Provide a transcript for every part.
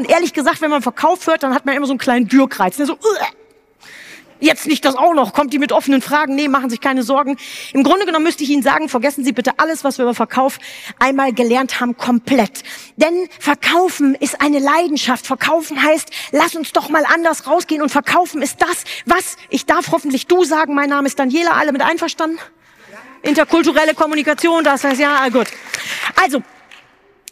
Und ehrlich gesagt, wenn man Verkauf hört, dann hat man immer so einen kleinen Dürkreiz. Ne? So, jetzt nicht das auch noch. Kommt die mit offenen Fragen? Nee, machen sich keine Sorgen. Im Grunde genommen müsste ich Ihnen sagen, vergessen Sie bitte alles, was wir über Verkauf einmal gelernt haben, komplett. Denn Verkaufen ist eine Leidenschaft. Verkaufen heißt, lass uns doch mal anders rausgehen. Und Verkaufen ist das, was, ich darf hoffentlich du sagen, mein Name ist Daniela, alle mit einverstanden? Interkulturelle Kommunikation, das heißt ja, gut. Also,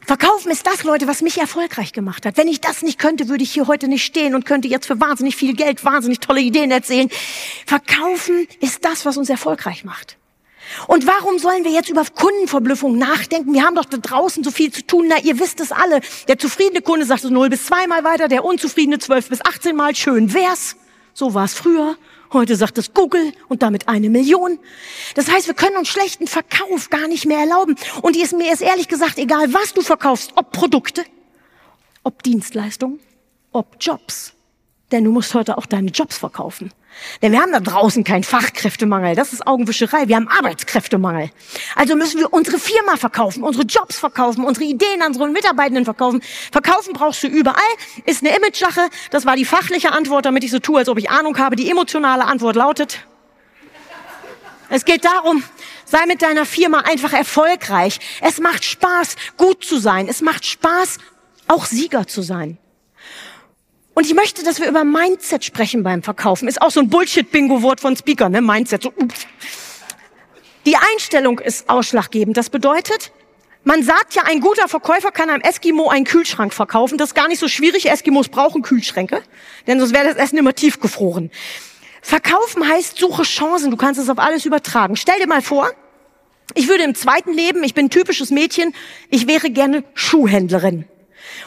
Verkaufen ist das, Leute, was mich erfolgreich gemacht hat. Wenn ich das nicht könnte, würde ich hier heute nicht stehen und könnte jetzt für wahnsinnig viel Geld wahnsinnig tolle Ideen erzählen. Verkaufen ist das, was uns erfolgreich macht. Und warum sollen wir jetzt über Kundenverblüffung nachdenken? Wir haben doch da draußen so viel zu tun. Na, ihr wisst es alle. Der zufriedene Kunde sagt es 0 bis 2 mal weiter, der unzufriedene 12 bis 18 mal. Schön wär's. So war es früher. Heute sagt es Google und damit eine Million. Das heißt, wir können uns schlechten Verkauf gar nicht mehr erlauben. Und ist mir ist ehrlich gesagt egal, was du verkaufst, ob Produkte, ob Dienstleistungen, ob Jobs. Denn du musst heute auch deine Jobs verkaufen. Denn wir haben da draußen keinen Fachkräftemangel. Das ist Augenwischerei. Wir haben Arbeitskräftemangel. Also müssen wir unsere Firma verkaufen, unsere Jobs verkaufen, unsere Ideen an unsere Mitarbeitenden verkaufen. Verkaufen brauchst du überall. Ist eine Image-Sache. Das war die fachliche Antwort, damit ich so tue, als ob ich Ahnung habe. Die emotionale Antwort lautet, es geht darum, sei mit deiner Firma einfach erfolgreich. Es macht Spaß, gut zu sein. Es macht Spaß, auch Sieger zu sein. Und ich möchte, dass wir über Mindset sprechen beim Verkaufen. Ist auch so ein Bullshit-Bingo-Wort von Speaker, ne? Mindset. So, ups. Die Einstellung ist ausschlaggebend. Das bedeutet, man sagt ja, ein guter Verkäufer kann einem Eskimo einen Kühlschrank verkaufen. Das ist gar nicht so schwierig. Eskimos brauchen Kühlschränke, denn sonst wäre das Essen immer tiefgefroren. Verkaufen heißt, suche Chancen. Du kannst es auf alles übertragen. Stell dir mal vor, ich würde im zweiten Leben, ich bin typisches Mädchen, ich wäre gerne Schuhhändlerin.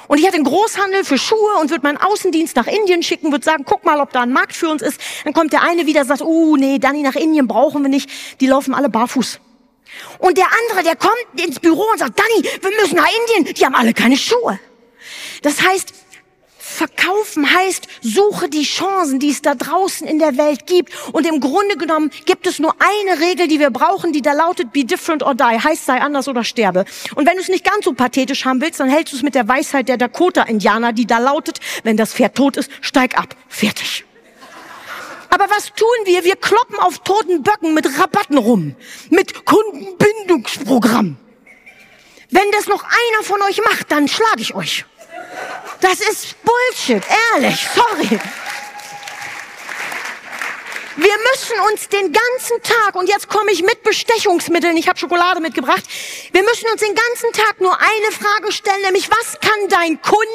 Und ich hätte einen Großhandel für Schuhe und würde meinen Außendienst nach Indien schicken, würde sagen, guck mal, ob da ein Markt für uns ist. Dann kommt der eine wieder, sagt, oh nee, Dani, nach Indien brauchen wir nicht. Die laufen alle barfuß. Und der andere, der kommt ins Büro und sagt, Dani, wir müssen nach Indien. Die haben alle keine Schuhe. Das heißt, Verkaufen heißt, suche die Chancen, die es da draußen in der Welt gibt. Und im Grunde genommen gibt es nur eine Regel, die wir brauchen, die da lautet, be different or die. Heißt, sei anders oder sterbe. Und wenn du es nicht ganz so pathetisch haben willst, dann hältst du es mit der Weisheit der Dakota-Indianer, die da lautet, wenn das Pferd tot ist, steig ab. Fertig. Aber was tun wir? Wir kloppen auf toten Böcken mit Rabatten rum. Mit Kundenbindungsprogramm. Wenn das noch einer von euch macht, dann schlage ich euch. Das ist Bullshit, ehrlich, sorry. Wir müssen uns den ganzen Tag, und jetzt komme ich mit Bestechungsmitteln, ich habe Schokolade mitgebracht, wir müssen uns den ganzen Tag nur eine Frage stellen, nämlich was kann dein Kunde,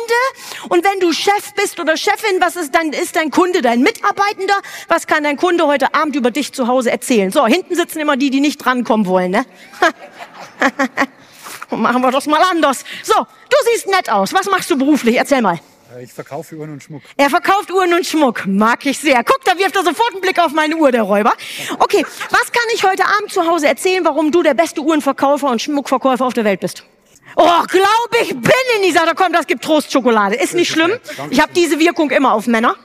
und wenn du Chef bist oder Chefin, was ist dein, ist dein Kunde, dein Mitarbeitender, was kann dein Kunde heute Abend über dich zu Hause erzählen? So, hinten sitzen immer die, die nicht drankommen wollen, ne? Machen wir das mal anders. So, du siehst nett aus. Was machst du beruflich? Erzähl mal. Äh, ich verkaufe Uhren und Schmuck. Er verkauft Uhren und Schmuck. Mag ich sehr. Guck, da wirft er sofort einen Blick auf meine Uhr, der Räuber. Okay, was kann ich heute Abend zu Hause erzählen, warum du der beste Uhrenverkäufer und Schmuckverkäufer auf der Welt bist? Oh, glaub ich bin in dieser. Da kommt, das gibt Trostschokolade. Ist nicht schlimm. Ich habe diese Wirkung immer auf Männer.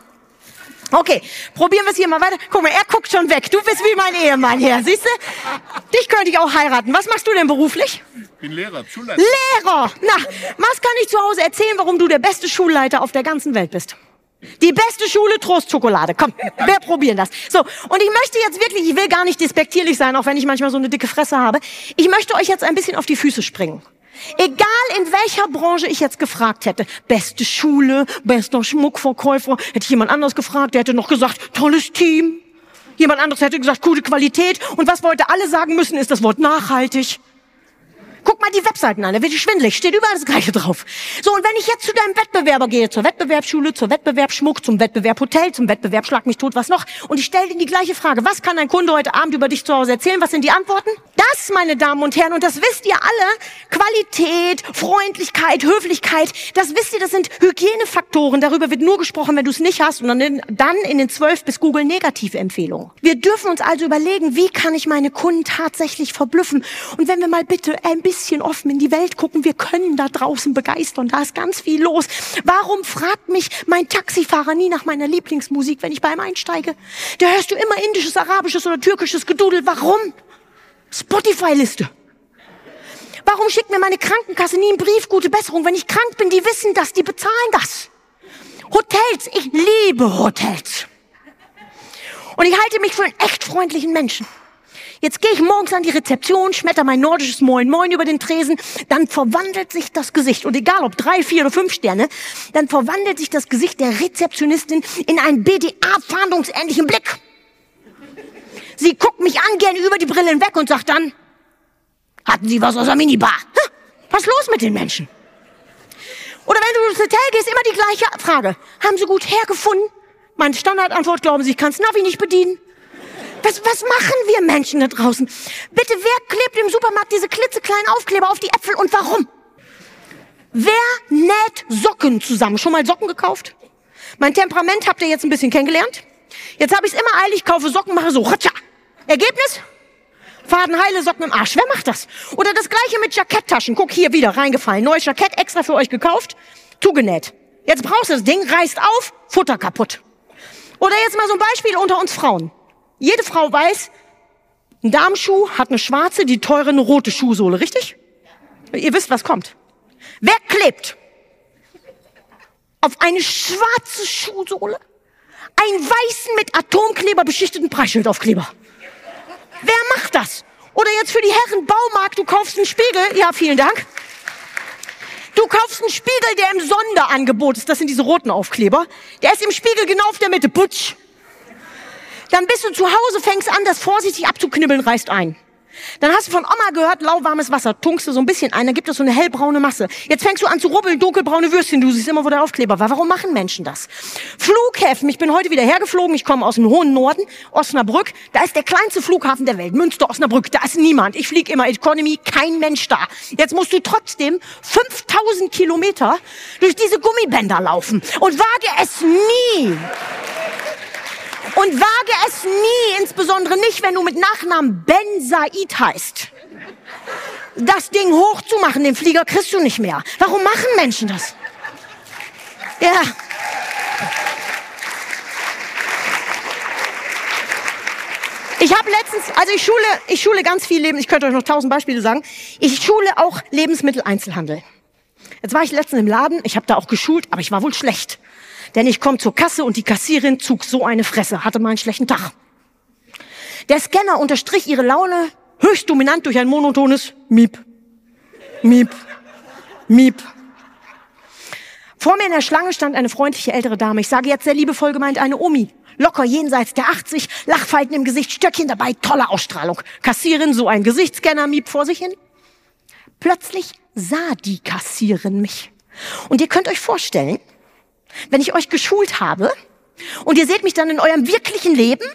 Okay, probieren wir es hier mal weiter. Guck mal, er guckt schon weg. Du bist wie mein Ehemann hier, siehst du? Dich könnte ich auch heiraten. Was machst du denn beruflich? Ich bin Lehrer, Schulleiter. Lehrer! Na, was kann ich zu Hause erzählen, warum du der beste Schulleiter auf der ganzen Welt bist? Die beste Schule, Trostschokolade. Komm, wir probieren das. So, und ich möchte jetzt wirklich, ich will gar nicht despektierlich sein, auch wenn ich manchmal so eine dicke Fresse habe. Ich möchte euch jetzt ein bisschen auf die Füße springen. Egal in welcher Branche ich jetzt gefragt hätte, beste Schule, bester Schmuckverkäufer, hätte ich jemand anders gefragt, der hätte noch gesagt, tolles Team. Jemand anderes hätte gesagt, gute Qualität. Und was wir heute alle sagen müssen, ist das Wort nachhaltig. Guck mal die Webseiten an, da wird die schwindelig, steht überall das Gleiche drauf. So, und wenn ich jetzt zu deinem Wettbewerber gehe, zur Wettbewerbsschule, zur Wettbewerbsschmuck, zum Wettbewerbhotel, zum Wettbewerb Schlag mich tot, was noch, und ich stelle dir die gleiche Frage, was kann ein Kunde heute Abend über dich zu Hause erzählen, was sind die Antworten? Das, meine Damen und Herren, und das wisst ihr alle, Qualität, Freundlichkeit, Höflichkeit, das wisst ihr, das sind Hygienefaktoren, darüber wird nur gesprochen, wenn du es nicht hast, und dann, dann in den zwölf bis Google negative Empfehlungen. Wir dürfen uns also überlegen, wie kann ich meine Kunden tatsächlich verblüffen, und wenn wir mal bitte ein bisschen offen in die Welt gucken. Wir können da draußen begeistern. Da ist ganz viel los. Warum fragt mich mein Taxifahrer nie nach meiner Lieblingsmusik, wenn ich bei ihm einsteige? Da hörst du immer indisches, arabisches oder türkisches Gedudel. Warum? Spotify-Liste. Warum schickt mir meine Krankenkasse nie einen Brief, gute Besserung? Wenn ich krank bin, die wissen das, die bezahlen das. Hotels, ich liebe Hotels. Und ich halte mich für einen echt freundlichen Menschen. Jetzt gehe ich morgens an die Rezeption, schmetter mein nordisches Moin Moin über den Tresen, dann verwandelt sich das Gesicht. Und egal ob drei, vier oder fünf Sterne, dann verwandelt sich das Gesicht der Rezeptionistin in einen BDA-fahndungsähnlichen Blick. Sie guckt mich an, gerne über die Brille hinweg und sagt dann, hatten Sie was aus der Minibar? Was ist los mit den Menschen? Oder wenn du ins Hotel gehst, immer die gleiche Frage. Haben Sie gut hergefunden? Meine Standardantwort, glauben Sie, ich kann Navi nicht bedienen? Was, was machen wir Menschen da draußen? Bitte, wer klebt im Supermarkt diese klitzekleinen Aufkleber auf die Äpfel und warum? Wer näht Socken zusammen? Schon mal Socken gekauft? Mein Temperament habt ihr jetzt ein bisschen kennengelernt. Jetzt habe ich es immer eilig, kaufe Socken, mache so. Ratscha. Ergebnis? Fadenheile Socken im Arsch. Wer macht das? Oder das gleiche mit Jacketttaschen. Guck hier wieder, reingefallen. Neues Jackett extra für euch gekauft, zugenäht. Jetzt brauchst du das Ding, reißt auf, Futter kaputt. Oder jetzt mal so ein Beispiel unter uns Frauen. Jede Frau weiß, ein Darmschuh hat eine schwarze, die teure eine rote Schuhsohle, richtig? Ihr wisst, was kommt. Wer klebt auf eine schwarze Schuhsohle einen weißen mit Atomkleber beschichteten Preisschildaufkleber? Wer macht das? Oder jetzt für die Herren Baumarkt, du kaufst einen Spiegel. Ja, vielen Dank. Du kaufst einen Spiegel, der im Sonderangebot ist. Das sind diese roten Aufkleber. Der ist im Spiegel genau auf der Mitte. Putsch. Dann bist du zu Hause, fängst an, das vorsichtig abzuknibbeln, reißt ein. Dann hast du von Oma gehört, lauwarmes Wasser, tunkst du so ein bisschen ein, dann gibt es so eine hellbraune Masse. Jetzt fängst du an zu rubbeln, dunkelbraune Würstchen, du siehst immer, wo der Aufkleber war. Warum machen Menschen das? Flughäfen, ich bin heute wieder hergeflogen, ich komme aus dem hohen Norden, Osnabrück, da ist der kleinste Flughafen der Welt, Münster, Osnabrück, da ist niemand. Ich fliege immer Economy, kein Mensch da. Jetzt musst du trotzdem 5000 Kilometer durch diese Gummibänder laufen und wage es nie und wage es nie, insbesondere nicht, wenn du mit Nachnamen Ben Said heißt. Das Ding hochzumachen, den Flieger kriegst du nicht mehr. Warum machen Menschen das? Ja. Ich habe letztens, also ich schule, ich schule ganz viel Leben, ich könnte euch noch tausend Beispiele sagen. Ich schule auch Lebensmitteleinzelhandel. Jetzt war ich letztens im Laden, ich habe da auch geschult, aber ich war wohl schlecht. Denn ich komme zur Kasse und die Kassierin zog so eine Fresse, hatte mal einen schlechten Tag. Der Scanner unterstrich ihre Laune höchst dominant durch ein monotones Miep, Miep, Miep. Vor mir in der Schlange stand eine freundliche ältere Dame. Ich sage jetzt sehr liebevoll gemeint eine Omi. Locker jenseits der 80, Lachfalten im Gesicht, Stöckchen dabei, tolle Ausstrahlung. Kassierin, so ein Gesichtsscanner, Miep vor sich hin. Plötzlich sah die Kassierin mich. Und ihr könnt euch vorstellen, wenn ich euch geschult habe und ihr seht mich dann in eurem wirklichen Leben,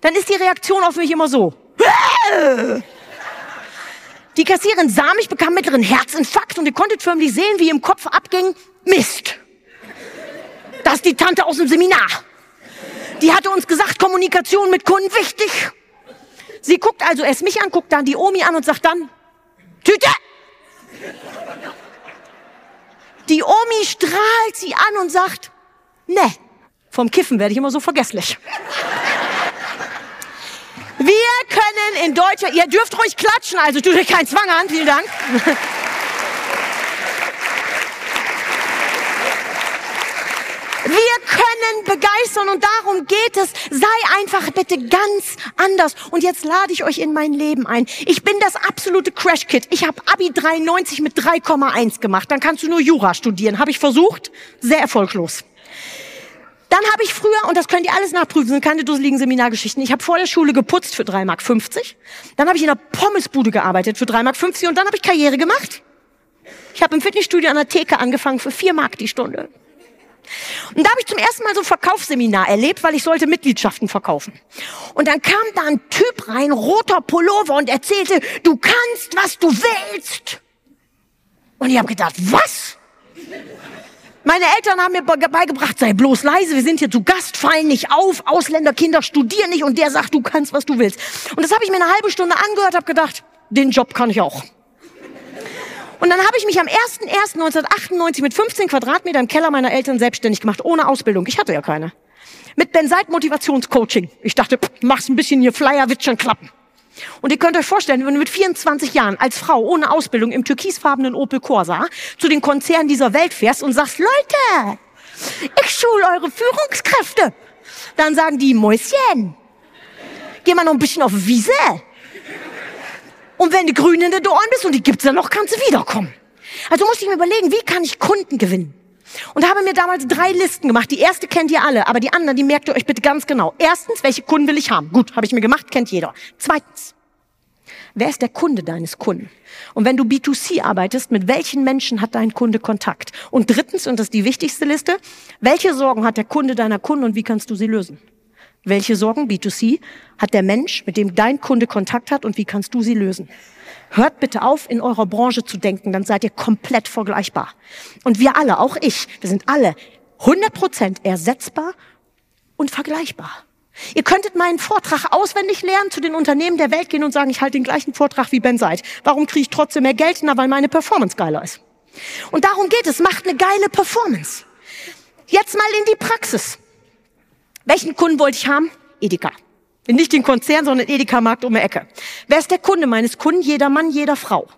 dann ist die Reaktion auf mich immer so. Die Kassierin sah mich, bekam mittleren Herzinfarkt und ihr konntet förmlich sehen, wie im Kopf abging, Mist. Das ist die Tante aus dem Seminar. Die hatte uns gesagt, Kommunikation mit Kunden wichtig. Sie guckt also erst mich an, guckt dann die Omi an und sagt dann, Tüte! Die Omi strahlt sie an und sagt, ne, vom Kiffen werde ich immer so vergesslich. Wir können in Deutschland, ihr dürft ruhig klatschen, also tut euch keinen Zwang an, vielen Dank. Wir können begeistern und darum geht es. Sei einfach bitte ganz anders. Und jetzt lade ich euch in mein Leben ein. Ich bin das absolute Crash-Kit. Ich habe Abi 93 mit 3,1 gemacht. Dann kannst du nur Jura studieren. Habe ich versucht. Sehr erfolglos. Dann habe ich früher, und das könnt ihr alles nachprüfen, sind keine dusseligen Seminargeschichten, ich habe vor der Schule geputzt für 3,50 Mark. Dann habe ich in der Pommesbude gearbeitet für 3,50 Mark und dann habe ich Karriere gemacht. Ich habe im Fitnessstudio an der Theke angefangen für 4 Mark die Stunde. Und da habe ich zum ersten Mal so ein Verkaufsseminar erlebt, weil ich sollte Mitgliedschaften verkaufen. Und dann kam da ein Typ rein, roter Pullover und erzählte, du kannst, was du willst. Und ich habe gedacht, was? Meine Eltern haben mir beigebracht, sei bloß leise, wir sind hier zu Gast, fallen nicht auf, Ausländerkinder studieren nicht und der sagt, du kannst, was du willst. Und das habe ich mir eine halbe Stunde angehört, habe gedacht, den Job kann ich auch. Und dann habe ich mich am 01.01.1998 mit 15 Quadratmeter im Keller meiner Eltern selbstständig gemacht, ohne Ausbildung. Ich hatte ja keine. Mit Benseit Motivationscoaching. Ich dachte, pff, mach's ein bisschen hier Flyer, wird schon klappen. Und ihr könnt euch vorstellen, wenn du mit 24 Jahren als Frau ohne Ausbildung im türkisfarbenen Opel Corsa zu den Konzernen dieser Welt fährst und sagst, Leute, ich schule eure Führungskräfte. Dann sagen die, Mäuschen, geh mal noch ein bisschen auf Wiese. Und wenn du grün in den Ohren bist und die gibt's dann noch, kannst du wiederkommen. Also musste ich mir überlegen, wie kann ich Kunden gewinnen? Und habe mir damals drei Listen gemacht. Die erste kennt ihr alle, aber die anderen, die merkt ihr euch bitte ganz genau. Erstens, welche Kunden will ich haben? Gut, habe ich mir gemacht, kennt jeder. Zweitens, wer ist der Kunde deines Kunden? Und wenn du B2C arbeitest, mit welchen Menschen hat dein Kunde Kontakt? Und drittens, und das ist die wichtigste Liste, welche Sorgen hat der Kunde deiner Kunden und wie kannst du sie lösen? Welche Sorgen, B2C, hat der Mensch, mit dem dein Kunde Kontakt hat und wie kannst du sie lösen? Hört bitte auf, in eurer Branche zu denken, dann seid ihr komplett vergleichbar. Und wir alle, auch ich, wir sind alle 100% ersetzbar und vergleichbar. Ihr könntet meinen Vortrag auswendig lernen, zu den Unternehmen der Welt gehen und sagen, ich halte den gleichen Vortrag wie Ben Seid. Warum kriege ich trotzdem mehr Geld? Na, weil meine Performance geiler ist. Und darum geht es. Macht eine geile Performance. Jetzt mal in die Praxis. Welchen Kunden wollte ich haben? Edeka. Nicht den Konzern, sondern Edeka-Markt um die Ecke. Wer ist der Kunde meines Kunden? Jeder Mann, jeder Frau.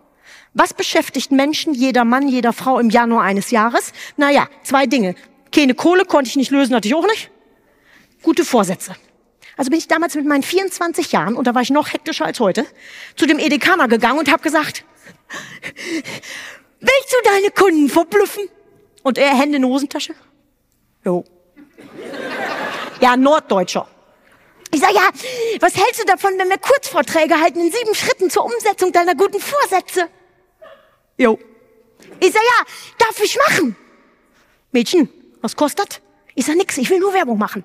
Was beschäftigt Menschen, jeder Mann, jeder Frau im Januar eines Jahres? Naja, zwei Dinge. Keine Kohle konnte ich nicht lösen, hatte ich auch nicht. Gute Vorsätze. Also bin ich damals mit meinen 24 Jahren, und da war ich noch hektischer als heute, zu dem Edekaner gegangen und habe gesagt, willst du deine Kunden verblüffen? Und er Hände in Hosentasche? Jo. Ja, Norddeutscher. Ich sage, ja, was hältst du davon, wenn wir Kurzvorträge halten in sieben Schritten zur Umsetzung deiner guten Vorsätze? Jo. Ich sage, ja, darf ich machen? Mädchen, was kostet? Ich sage, nix, ich will nur Werbung machen.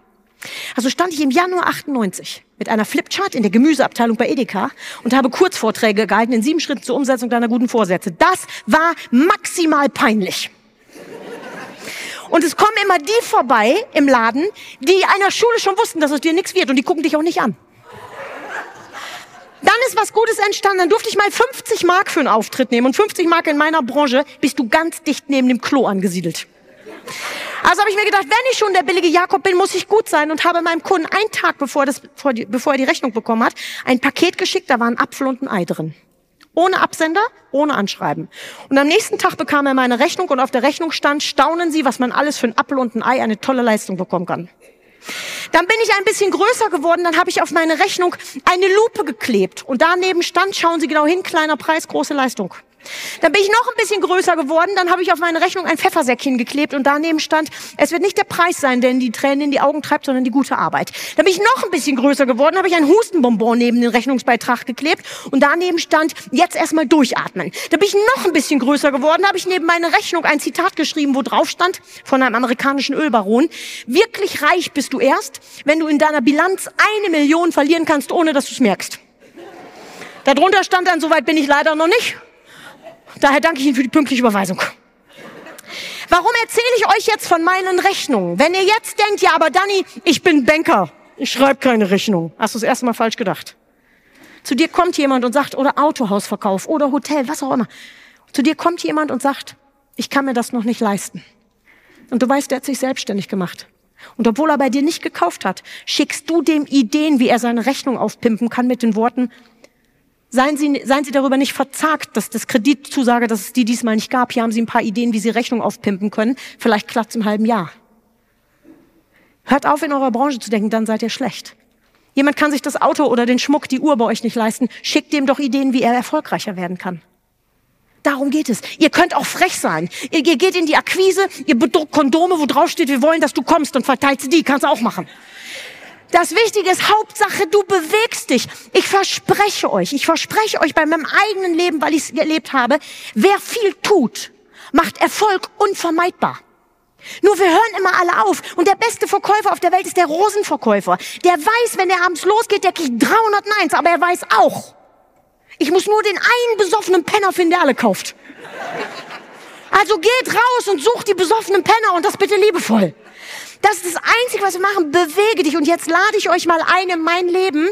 Also stand ich im Januar 98 mit einer Flipchart in der Gemüseabteilung bei Edeka und habe Kurzvorträge gehalten in sieben Schritten zur Umsetzung deiner guten Vorsätze. Das war maximal peinlich. Und es kommen immer die vorbei im Laden, die einer Schule schon wussten, dass es dir nichts wird und die gucken dich auch nicht an. Dann ist was Gutes entstanden. Dann durfte ich mal 50 Mark für einen Auftritt nehmen. Und 50 Mark in meiner Branche bist du ganz dicht neben dem Klo angesiedelt. Also habe ich mir gedacht, wenn ich schon der billige Jakob bin, muss ich gut sein und habe meinem Kunden einen Tag, bevor, das, bevor er die Rechnung bekommen hat, ein Paket geschickt, da war ein Apfel und ein Ei drin. Ohne Absender, ohne Anschreiben. Und am nächsten Tag bekam er meine Rechnung und auf der Rechnung stand, staunen Sie, was man alles für ein Apfel und ein Ei eine tolle Leistung bekommen kann. Dann bin ich ein bisschen größer geworden, dann habe ich auf meine Rechnung eine Lupe geklebt und daneben stand, schauen Sie genau hin, kleiner Preis, große Leistung. Dann bin ich noch ein bisschen größer geworden, dann habe ich auf meine Rechnung ein Pfeffersäckchen geklebt und daneben stand, es wird nicht der Preis sein, der die Tränen in die Augen treibt, sondern die gute Arbeit. Dann bin ich noch ein bisschen größer geworden, habe ich ein Hustenbonbon neben den Rechnungsbeitrag geklebt und daneben stand, jetzt erstmal durchatmen. Dann bin ich noch ein bisschen größer geworden, habe ich neben meine Rechnung ein Zitat geschrieben, wo drauf stand, von einem amerikanischen Ölbaron, wirklich reich bist du erst, wenn du in deiner Bilanz eine Million verlieren kannst, ohne dass du es merkst. Darunter stand dann, soweit bin ich leider noch nicht. Daher danke ich Ihnen für die pünktliche Überweisung. Warum erzähle ich euch jetzt von meinen Rechnungen? Wenn ihr jetzt denkt, ja, aber Dani, ich bin Banker, ich schreibe keine Rechnung. Hast du das erste Mal falsch gedacht? Zu dir kommt jemand und sagt, oder Autohausverkauf oder Hotel, was auch immer. Zu dir kommt jemand und sagt, ich kann mir das noch nicht leisten. Und du weißt, der hat sich selbstständig gemacht. Und obwohl er bei dir nicht gekauft hat, schickst du dem Ideen, wie er seine Rechnung aufpimpen kann mit den Worten, Seien Sie, seien Sie darüber nicht verzagt, dass das Kreditzusage, dass es die diesmal nicht gab. Hier haben Sie ein paar Ideen, wie Sie Rechnung aufpimpen können. Vielleicht klappt im halben Jahr. Hört auf, in eurer Branche zu denken, dann seid ihr schlecht. Jemand kann sich das Auto oder den Schmuck, die Uhr bei euch nicht leisten. Schickt dem doch Ideen, wie er erfolgreicher werden kann. Darum geht es. Ihr könnt auch frech sein. Ihr, ihr geht in die Akquise, ihr bedruckt Kondome, wo drauf steht, wir wollen, dass du kommst und verteilt sie die. Kannst auch machen. Das Wichtige ist, Hauptsache, du bewegst dich. Ich verspreche euch, ich verspreche euch bei meinem eigenen Leben, weil ich es erlebt habe, wer viel tut, macht Erfolg unvermeidbar. Nur wir hören immer alle auf. Und der beste Verkäufer auf der Welt ist der Rosenverkäufer. Der weiß, wenn er abends losgeht, der kriegt 301, aber er weiß auch, ich muss nur den einen besoffenen Penner finden, der alle kauft. Also geht raus und sucht die besoffenen Penner und das bitte liebevoll. Das ist das Einzige, was wir machen. Bewege dich. Und jetzt lade ich euch mal ein in mein Leben,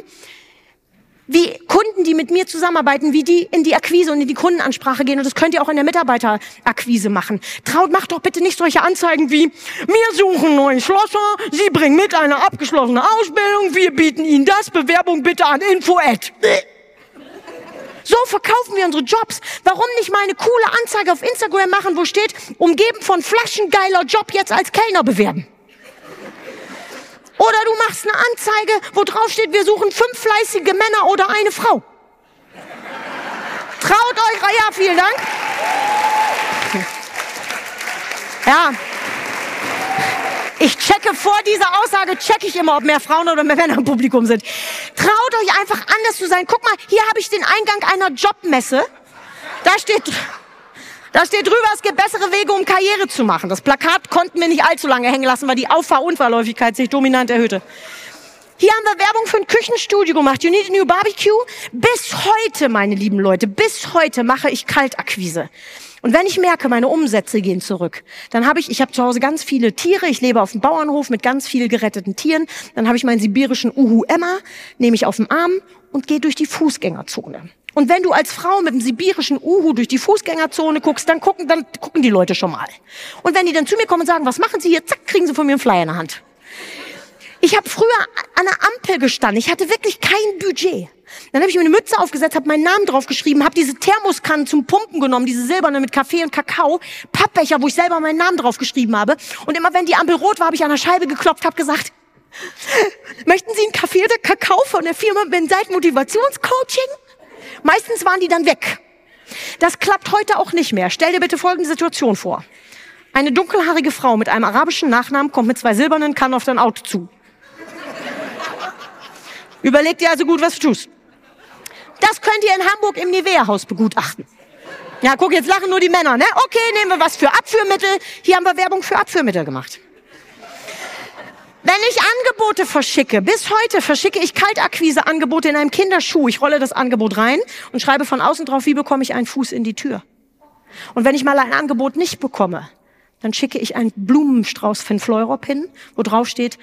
wie Kunden, die mit mir zusammenarbeiten, wie die in die Akquise und in die Kundenansprache gehen. Und das könnt ihr auch in der Mitarbeiterakquise machen. Traut, macht doch bitte nicht solche Anzeigen wie, wir suchen neuen Schlosser, Sie bringen mit eine abgeschlossene Ausbildung, wir bieten Ihnen das, Bewerbung bitte an info-ad. So verkaufen wir unsere Jobs. Warum nicht mal eine coole Anzeige auf Instagram machen, wo steht, umgeben von Flaschen geiler Job jetzt als Kellner bewerben? Oder du machst eine Anzeige, wo drauf steht, wir suchen fünf fleißige Männer oder eine Frau. Traut euch, ja, vielen Dank. Ja. Ich checke vor dieser Aussage, checke ich immer, ob mehr Frauen oder mehr Männer im Publikum sind. Traut euch einfach anders zu sein. Guck mal, hier habe ich den Eingang einer Jobmesse. Da steht, da steht drüber, es gibt bessere Wege, um Karriere zu machen. Das Plakat konnten wir nicht allzu lange hängen lassen, weil die Auffahrunfallhäufigkeit sich dominant erhöhte. Hier haben wir Werbung für ein Küchenstudio gemacht. You need a new barbecue? Bis heute, meine lieben Leute, bis heute mache ich Kaltakquise. Und wenn ich merke, meine Umsätze gehen zurück, dann habe ich, ich habe zu Hause ganz viele Tiere, ich lebe auf dem Bauernhof mit ganz vielen geretteten Tieren, dann habe ich meinen sibirischen Uhu Emma, nehme ich auf dem Arm und gehe durch die Fußgängerzone. Und wenn du als Frau mit dem sibirischen Uhu durch die Fußgängerzone guckst, dann gucken, dann gucken die Leute schon mal. Und wenn die dann zu mir kommen und sagen, was machen Sie hier? Zack, kriegen sie von mir einen Flyer in der Hand. Ich habe früher an der Ampel gestanden. Ich hatte wirklich kein Budget. Dann habe ich mir eine Mütze aufgesetzt, habe meinen Namen draufgeschrieben, habe diese Thermoskannen zum Pumpen genommen, diese silberne mit Kaffee und Kakao, Pappbecher, wo ich selber meinen Namen draufgeschrieben habe. Und immer wenn die Ampel rot war, habe ich an der Scheibe geklopft, habe gesagt, möchten Sie einen Kaffee oder Kakao von der Firma Benseit Motivationscoaching? Meistens waren die dann weg. Das klappt heute auch nicht mehr. Stell dir bitte folgende Situation vor. Eine dunkelhaarige Frau mit einem arabischen Nachnamen kommt mit zwei silbernen Kannen auf dein Auto zu. Überleg dir also gut, was du tust. Das könnt ihr in Hamburg im Nivea-Haus begutachten. Ja, guck, jetzt lachen nur die Männer, ne? Okay, nehmen wir was für Abführmittel. Hier haben wir Werbung für Abführmittel gemacht. Wenn ich Angebote verschicke, bis heute verschicke ich Kaltakquise-Angebote in einem Kinderschuh. Ich rolle das Angebot rein und schreibe von außen drauf, wie bekomme ich einen Fuß in die Tür. Und wenn ich mal ein Angebot nicht bekomme, dann schicke ich einen Blumenstrauß von Fleurop hin, wo drauf steht,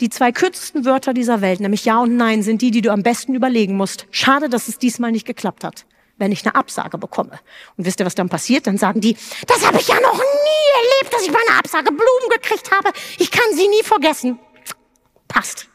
die zwei kürzesten Wörter dieser Welt, nämlich Ja und Nein, sind die, die du am besten überlegen musst. Schade, dass es diesmal nicht geklappt hat, wenn ich eine Absage bekomme. Und wisst ihr, was dann passiert? Dann sagen die, das habe ich ja noch nie erlebt, dass ich bei einer Absage Blumen gekriegt habe. Ich kann sie nie vergessen. Passt.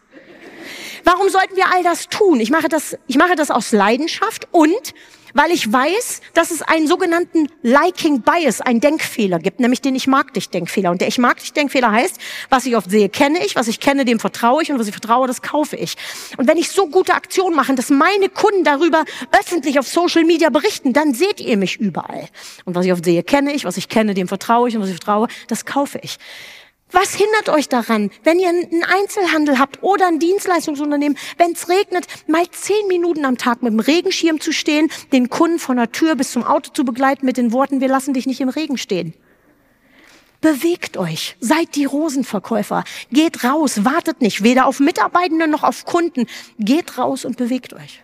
Warum sollten wir all das tun? Ich mache das, ich mache das aus Leidenschaft und weil ich weiß, dass es einen sogenannten Liking Bias, einen Denkfehler gibt, nämlich den Ich mag dich Denkfehler. Und der Ich mag dich Denkfehler heißt, was ich oft sehe, kenne ich, was ich kenne, dem vertraue ich und was ich vertraue, das kaufe ich. Und wenn ich so gute Aktionen mache, dass meine Kunden darüber öffentlich auf Social Media berichten, dann seht ihr mich überall. Und was ich oft sehe, kenne ich, was ich kenne, dem vertraue ich und was ich vertraue, das kaufe ich. Was hindert euch daran, wenn ihr einen Einzelhandel habt oder ein Dienstleistungsunternehmen, wenn es regnet, mal zehn Minuten am Tag mit dem Regenschirm zu stehen, den Kunden von der Tür bis zum Auto zu begleiten mit den Worten, wir lassen dich nicht im Regen stehen. Bewegt euch, seid die Rosenverkäufer, geht raus, wartet nicht, weder auf Mitarbeitende noch auf Kunden, geht raus und bewegt euch.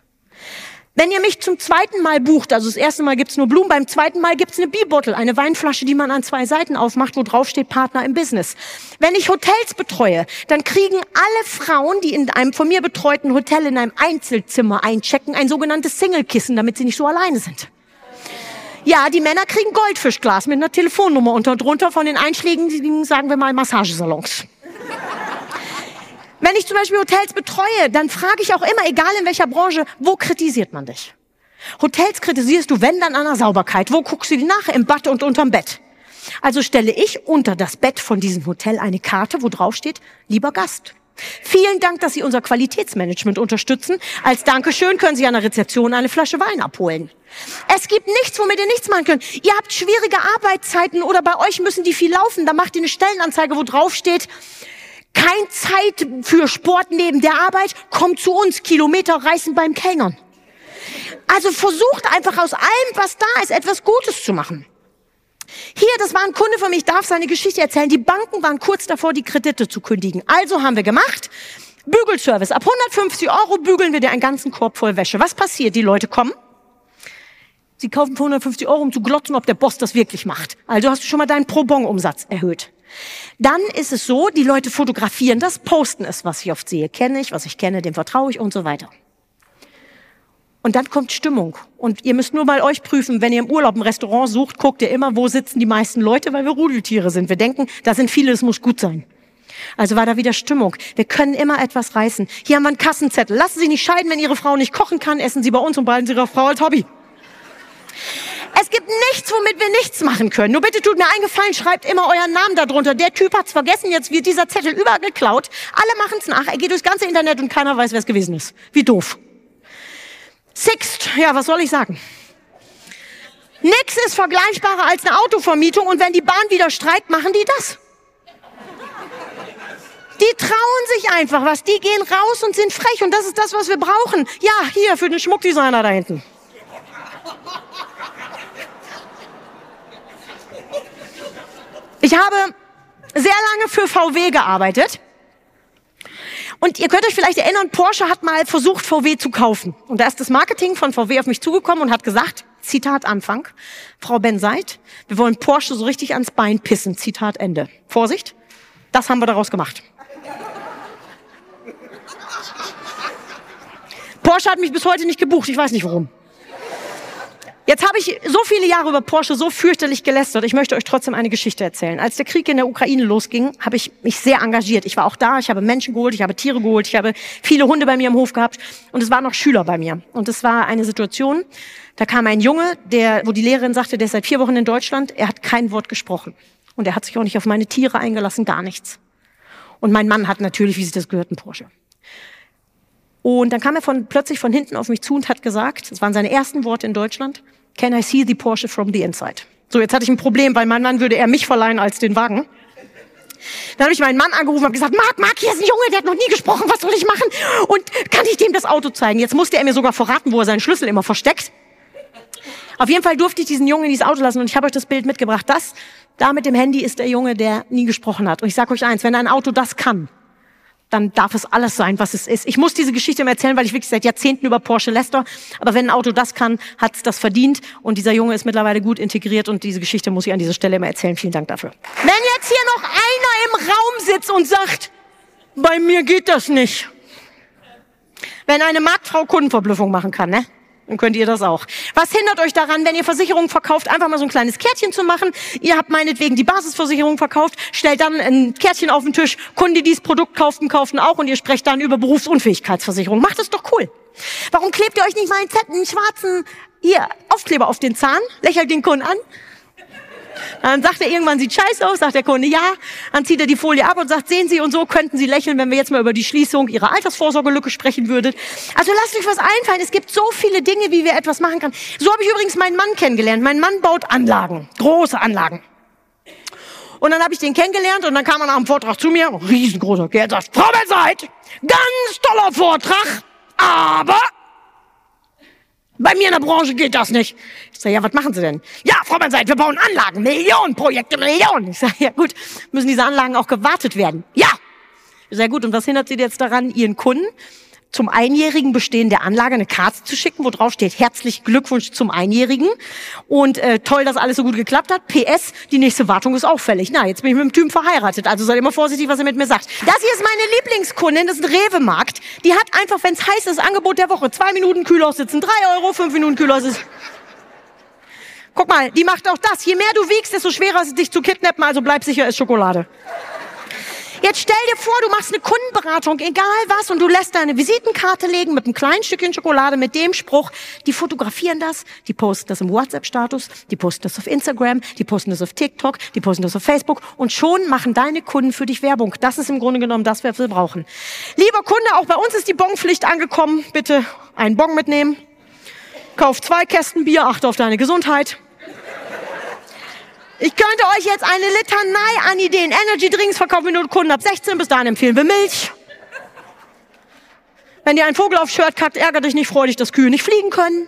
Wenn ihr mich zum zweiten Mal bucht, also das erste Mal gibt's nur Blumen, beim zweiten Mal gibt's eine Bibottle, eine Weinflasche, die man an zwei Seiten aufmacht, wo drauf steht Partner im Business. Wenn ich Hotels betreue, dann kriegen alle Frauen, die in einem von mir betreuten Hotel in einem Einzelzimmer einchecken, ein sogenanntes Single-Kissen, damit sie nicht so alleine sind. Ja, die Männer kriegen Goldfischglas mit einer Telefonnummer unter drunter von den einschlägigen, sagen wir mal, Massagesalons. Wenn ich zum Beispiel Hotels betreue, dann frage ich auch immer, egal in welcher Branche, wo kritisiert man dich? Hotels kritisierst du, wenn dann an der Sauberkeit. Wo guckst du die nach? Im Bad und unterm Bett. Also stelle ich unter das Bett von diesem Hotel eine Karte, wo drauf steht, lieber Gast, Vielen Dank, dass Sie unser Qualitätsmanagement unterstützen. Als Dankeschön können Sie an der Rezeption eine Flasche Wein abholen. Es gibt nichts, womit ihr nichts machen könnt. Ihr habt schwierige Arbeitszeiten oder bei euch müssen die viel laufen. Da macht ihr eine Stellenanzeige, wo drauf steht, kein Zeit für Sport neben der Arbeit, kommt zu uns, Kilometer reißen beim Kellnern. Also versucht einfach aus allem, was da ist, etwas Gutes zu machen. Hier, das war ein Kunde von mir, ich darf seine Geschichte erzählen. Die Banken waren kurz davor, die Kredite zu kündigen. Also haben wir gemacht, Bügelservice. Ab 150 Euro bügeln wir dir einen ganzen Korb voll Wäsche. Was passiert? Die Leute kommen, sie kaufen für 150 Euro, um zu glotzen, ob der Boss das wirklich macht. Also hast du schon mal deinen Pro-Bon-Umsatz erhöht. Dann ist es so, die Leute fotografieren das, posten es, was ich oft sehe. Kenne ich, was ich kenne, dem vertraue ich und so weiter. Und dann kommt Stimmung. Und ihr müsst nur mal euch prüfen, wenn ihr im Urlaub ein Restaurant sucht, guckt ihr immer, wo sitzen die meisten Leute, weil wir Rudeltiere sind. Wir denken, da sind viele, es muss gut sein. Also war da wieder Stimmung. Wir können immer etwas reißen. Hier haben wir einen Kassenzettel. Lassen Sie sich nicht scheiden, wenn Ihre Frau nicht kochen kann, essen Sie bei uns und behalten Sie Ihre Frau als Hobby. Es gibt nichts, womit wir nichts machen können. Nur bitte tut mir einen Gefallen, schreibt immer euren Namen darunter. Der Typ hat's vergessen, jetzt wird dieser Zettel überall geklaut. Alle machen's nach. Er geht durchs ganze Internet und keiner weiß, wer es gewesen ist. Wie doof. Sixt, ja, was soll ich sagen? Nix ist vergleichbarer als eine Autovermietung und wenn die Bahn wieder streikt, machen die das. Die trauen sich einfach was, die gehen raus und sind frech und das ist das, was wir brauchen. Ja, hier für den Schmuckdesigner da hinten. Ich habe sehr lange für VW gearbeitet. Und ihr könnt euch vielleicht erinnern, Porsche hat mal versucht, VW zu kaufen. Und da ist das Marketing von VW auf mich zugekommen und hat gesagt, Zitat Anfang, Frau Benseit, wir wollen Porsche so richtig ans Bein pissen. Zitat Ende. Vorsicht, das haben wir daraus gemacht. Porsche hat mich bis heute nicht gebucht, ich weiß nicht warum. Jetzt habe ich so viele Jahre über Porsche so fürchterlich gelästert. Ich möchte euch trotzdem eine Geschichte erzählen. Als der Krieg in der Ukraine losging, habe ich mich sehr engagiert. Ich war auch da, ich habe Menschen geholt, ich habe Tiere geholt, ich habe viele Hunde bei mir im Hof gehabt und es waren noch Schüler bei mir. Und es war eine Situation, da kam ein Junge, der, wo die Lehrerin sagte, der ist seit vier Wochen in Deutschland, er hat kein Wort gesprochen. Und er hat sich auch nicht auf meine Tiere eingelassen, gar nichts. Und mein Mann hat natürlich, wie sich das gehört, einen Porsche. Und dann kam er von, plötzlich von hinten auf mich zu und hat gesagt, das waren seine ersten Worte in Deutschland, Can I see the Porsche from the inside? So, jetzt hatte ich ein Problem, weil mein Mann würde eher mich verleihen als den Wagen. Dann habe ich meinen Mann angerufen und gesagt, Marc, Marc, hier ist ein Junge, der hat noch nie gesprochen, was soll ich machen? Und kann ich dem das Auto zeigen? Jetzt musste er mir sogar verraten, wo er seinen Schlüssel immer versteckt. Auf jeden Fall durfte ich diesen Jungen in dieses Auto lassen und ich habe euch das Bild mitgebracht. Das, da mit dem Handy ist der Junge, der nie gesprochen hat. Und ich sage euch eins, wenn ein Auto das kann, dann darf es alles sein, was es ist. Ich muss diese Geschichte immer erzählen, weil ich wirklich seit Jahrzehnten über Porsche läster. Aber wenn ein Auto das kann, hat es das verdient. Und dieser Junge ist mittlerweile gut integriert und diese Geschichte muss ich an dieser Stelle immer erzählen. Vielen Dank dafür. Wenn jetzt hier noch einer im Raum sitzt und sagt, bei mir geht das nicht. Wenn eine Marktfrau Kundenverblüffung machen kann, ne? Dann könnt ihr das auch. Was hindert euch daran, wenn ihr Versicherungen verkauft, einfach mal so ein kleines Kärtchen zu machen? Ihr habt meinetwegen die Basisversicherung verkauft, stellt dann ein Kärtchen auf den Tisch, Kunden, die dieses Produkt kauften, kaufen auch und ihr sprecht dann über Berufsunfähigkeitsversicherung. Macht das doch cool. Warum klebt ihr euch nicht mal einen fetten, schwarzen, hier, Aufkleber auf den Zahn, lächelt den Kunden an dann sagt er irgendwann, sieht scheiße aus, sagt der Kunde, ja. Dann zieht er die Folie ab und sagt, sehen Sie, und so könnten Sie lächeln, wenn wir jetzt mal über die Schließung Ihrer Altersvorsorgelücke sprechen würdet. Also lasst euch was einfallen. Es gibt so viele Dinge, wie wir etwas machen können. So habe ich übrigens meinen Mann kennengelernt. Mein Mann baut Anlagen, große Anlagen. Und dann habe ich den kennengelernt und dann kam er nach dem Vortrag zu mir, riesengroßer Kerl, sagt, Frau Benseit, ganz toller Vortrag, aber bei mir in der Branche geht das nicht. Ich sage, ja, was machen Sie denn? Ja, Frau Benseit, wir bauen Anlagen, Millionen Projekte, Millionen. Ich sage, ja gut, müssen diese Anlagen auch gewartet werden? Ja. Sehr gut, und was hindert Sie jetzt daran, Ihren Kunden zum einjährigen Bestehen der Anlage eine Karte zu schicken, wo drauf steht, herzlichen Glückwunsch zum Einjährigen und äh, toll, dass alles so gut geklappt hat. PS, die nächste Wartung ist auffällig. Na, jetzt bin ich mit dem Typen verheiratet, also seid immer vorsichtig, was er mit mir sagt. Das hier ist meine Lieblingskundin, das ist ein Rewe-Markt. Die hat einfach, wenn es heiß ist, Angebot der Woche. Zwei Minuten Kühlhaus sitzen, drei Euro, fünf Minuten Kühlhaus ist... Guck mal, die macht auch das. Je mehr du wiegst, desto schwerer ist es, dich zu kidnappen, also bleib sicher, ist Schokolade. Jetzt stell dir vor, du machst eine Kundenberatung, egal was, und du lässt deine Visitenkarte legen mit einem kleinen Stückchen Schokolade mit dem Spruch, die fotografieren das, die posten das im WhatsApp-Status, die posten das auf Instagram, die posten das auf TikTok, die posten das auf Facebook und schon machen deine Kunden für dich Werbung. Das ist im Grunde genommen das, was wir brauchen. Lieber Kunde, auch bei uns ist die Bonpflicht angekommen. Bitte einen Bon mitnehmen. Kauf zwei Kästen Bier, achte auf deine Gesundheit. Ich könnte euch jetzt eine Litanei an Ideen. Energy Drinks verkaufen wir nur Kunden ab 16. Bis dahin empfehlen wir Milch. Wenn dir ein Vogel aufs Shirt kackt, ärgert dich nicht, freu dich, dass Kühe nicht fliegen können.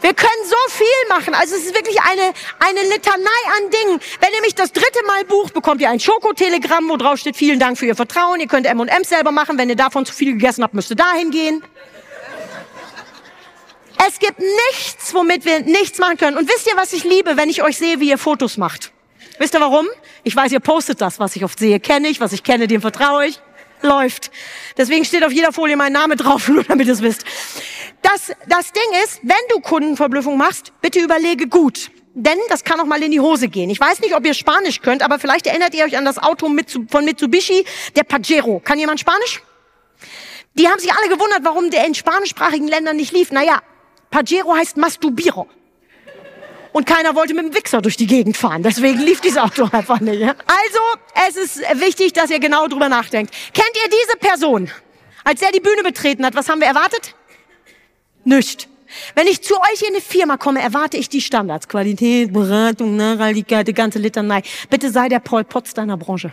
Wir können so viel machen. Also es ist wirklich eine, eine Litanei an Dingen. Wenn ihr mich das dritte Mal bucht, bekommt ihr ein Schokotelegramm, wo drauf steht, vielen Dank für Ihr Vertrauen. Ihr könnt M&M's selber machen. Wenn ihr davon zu viel gegessen habt, müsst ihr dahin gehen. Es gibt nichts, womit wir nichts machen können. Und wisst ihr, was ich liebe, wenn ich euch sehe, wie ihr Fotos macht? Wisst ihr warum? Ich weiß, ihr postet das, was ich oft sehe, kenne ich, was ich kenne, dem vertraue ich. Läuft. Deswegen steht auf jeder Folie mein Name drauf, nur damit ihr es wisst. Das, das Ding ist, wenn du Kundenverblüffung machst, bitte überlege gut. Denn das kann auch mal in die Hose gehen. Ich weiß nicht, ob ihr Spanisch könnt, aber vielleicht erinnert ihr euch an das Auto von Mitsubishi, der Pajero. Kann jemand Spanisch? Die haben sich alle gewundert, warum der in spanischsprachigen Ländern nicht lief. Naja, Pajero heißt Masturbierer. Und keiner wollte mit dem Wichser durch die Gegend fahren. Deswegen lief dieses Auto einfach nicht. Also, es ist wichtig, dass ihr genau drüber nachdenkt. Kennt ihr diese Person? Als er die Bühne betreten hat, was haben wir erwartet? Nicht. Wenn ich zu euch in eine Firma komme, erwarte ich die Standards. Qualität, Beratung, Nachhaltigkeit, die ganze Litanei. Bitte sei der Paul Potts deiner Branche.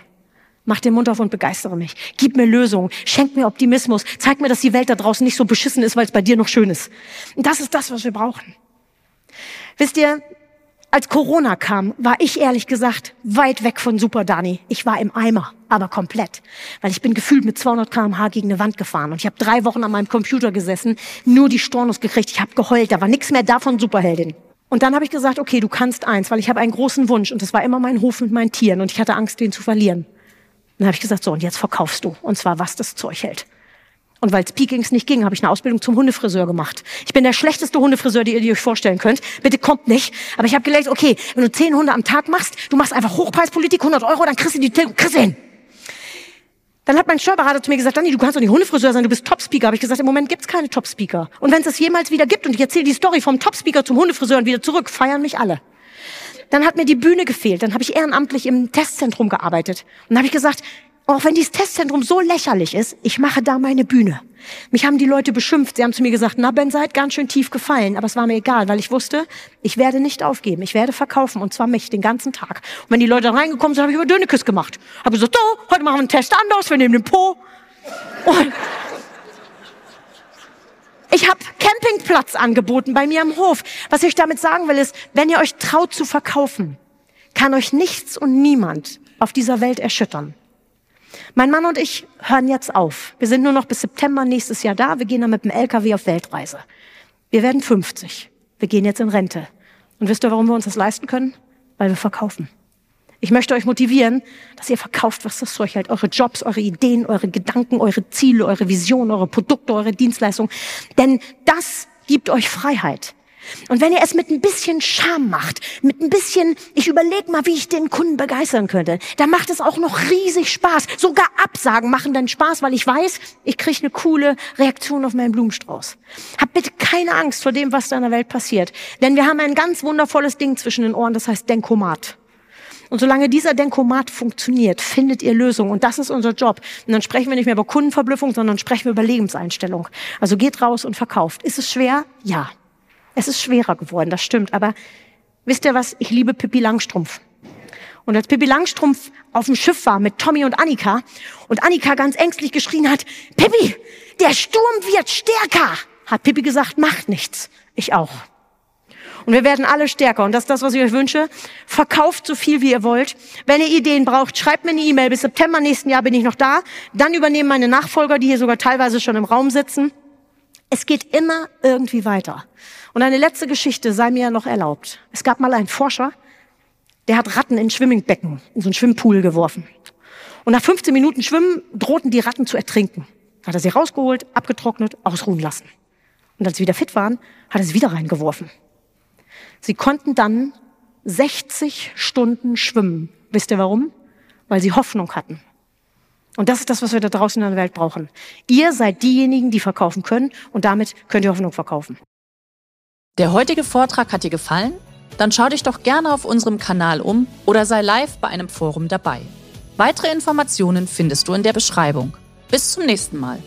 Mach den Mund auf und begeistere mich. Gib mir Lösungen. Schenk mir Optimismus. Zeig mir, dass die Welt da draußen nicht so beschissen ist, weil es bei dir noch schön ist. Und das ist das, was wir brauchen. Wisst ihr, als Corona kam, war ich ehrlich gesagt weit weg von Super Dani. Ich war im Eimer, aber komplett. Weil ich bin gefühlt mit 200 kmh gegen eine Wand gefahren. Und ich habe drei Wochen an meinem Computer gesessen, nur die Stornos gekriegt. Ich habe geheult, da war nichts mehr davon Superheldin. Und dann habe ich gesagt, okay, du kannst eins, weil ich habe einen großen Wunsch. Und das war immer mein Hof mit meinen Tieren. Und ich hatte Angst, den zu verlieren. Dann habe ich gesagt, so, und jetzt verkaufst du. Und zwar, was das Zeug hält. Und weil Peakings nicht ging, habe ich eine Ausbildung zum Hundefriseur gemacht. Ich bin der schlechteste Hundefriseur, die ihr euch vorstellen könnt. Bitte kommt nicht. Aber ich habe gelernt, okay, wenn du zehn Hunde am Tag machst, du machst einfach Hochpreispolitik, 100 Euro, dann kriegst du die, kriegst du hin. Dann hat mein Steuerberater zu mir gesagt, Dani, du kannst doch nicht Hundefriseur sein, du bist Topspeaker. Habe ich gesagt, im Moment gibt's keine Topspeaker. Und wenn es es jemals wieder gibt und ich erzähle die Story vom Topspeaker zum Hundefriseur und wieder zurück, feiern mich alle. Dann hat mir die Bühne gefehlt. Dann habe ich ehrenamtlich im Testzentrum gearbeitet. Und dann habe ich gesagt, auch wenn dieses Testzentrum so lächerlich ist, ich mache da meine Bühne. Mich haben die Leute beschimpft. Sie haben zu mir gesagt, na, Ben, seid ganz schön tief gefallen. Aber es war mir egal, weil ich wusste, ich werde nicht aufgeben. Ich werde verkaufen. Und zwar mich den ganzen Tag. Und wenn die Leute reingekommen sind, habe ich über Döneküss gemacht. Habe gesagt, so, heute machen wir einen Test anders. Wir nehmen den Po. Und ich habe Campingplatz angeboten bei mir im Hof. Was ich damit sagen will, ist, wenn ihr euch traut zu verkaufen, kann euch nichts und niemand auf dieser Welt erschüttern. Mein Mann und ich hören jetzt auf. Wir sind nur noch bis September nächstes Jahr da. Wir gehen dann mit dem LKW auf Weltreise. Wir werden 50. Wir gehen jetzt in Rente. Und wisst ihr, warum wir uns das leisten können? Weil wir verkaufen. Ich möchte euch motivieren, dass ihr verkauft, was das Zeug hält. Eure Jobs, eure Ideen, eure Gedanken, eure Ziele, eure Visionen, eure Produkte, eure Dienstleistungen. Denn das gibt euch Freiheit. Und wenn ihr es mit ein bisschen Scham macht, mit ein bisschen, ich überlege mal, wie ich den Kunden begeistern könnte, dann macht es auch noch riesig Spaß. Sogar Absagen machen dann Spaß, weil ich weiß, ich kriege eine coole Reaktion auf meinen Blumenstrauß. Habt bitte keine Angst vor dem, was da in der Welt passiert. Denn wir haben ein ganz wundervolles Ding zwischen den Ohren, das heißt Denkomat. Und solange dieser Denkomat funktioniert, findet ihr Lösungen. Und das ist unser Job. Und dann sprechen wir nicht mehr über Kundenverblüffung, sondern sprechen wir über Lebenseinstellung. Also geht raus und verkauft. Ist es schwer? Ja. Es ist schwerer geworden, das stimmt. Aber wisst ihr was? Ich liebe Pippi Langstrumpf. Und als Pippi Langstrumpf auf dem Schiff war mit Tommy und Annika und Annika ganz ängstlich geschrien hat, Pippi, der Sturm wird stärker, hat Pippi gesagt, macht nichts. Ich auch. Und wir werden alle stärker. Und das ist das, was ich euch wünsche. Verkauft so viel, wie ihr wollt. Wenn ihr Ideen braucht, schreibt mir eine E-Mail. Bis September nächsten Jahr bin ich noch da. Dann übernehmen meine Nachfolger, die hier sogar teilweise schon im Raum sitzen. Es geht immer irgendwie weiter. Und eine letzte Geschichte sei mir noch erlaubt. Es gab mal einen Forscher, der hat Ratten in Schwimmbecken, in so einen Schwimmpool geworfen. Und nach 15 Minuten Schwimmen drohten die Ratten zu ertrinken. Hat er sie rausgeholt, abgetrocknet, ausruhen lassen. Und als sie wieder fit waren, hat er sie wieder reingeworfen. Sie konnten dann 60 Stunden schwimmen. Wisst ihr warum? weil sie Hoffnung hatten. Und das ist das, was wir da draußen in der Welt brauchen. Ihr seid diejenigen, die verkaufen können und damit könnt ihr Hoffnung verkaufen. Der heutige Vortrag hat dir gefallen? Dann schau dich doch gerne auf unserem Kanal um oder sei live bei einem Forum dabei. Weitere Informationen findest du in der Beschreibung. Bis zum nächsten Mal.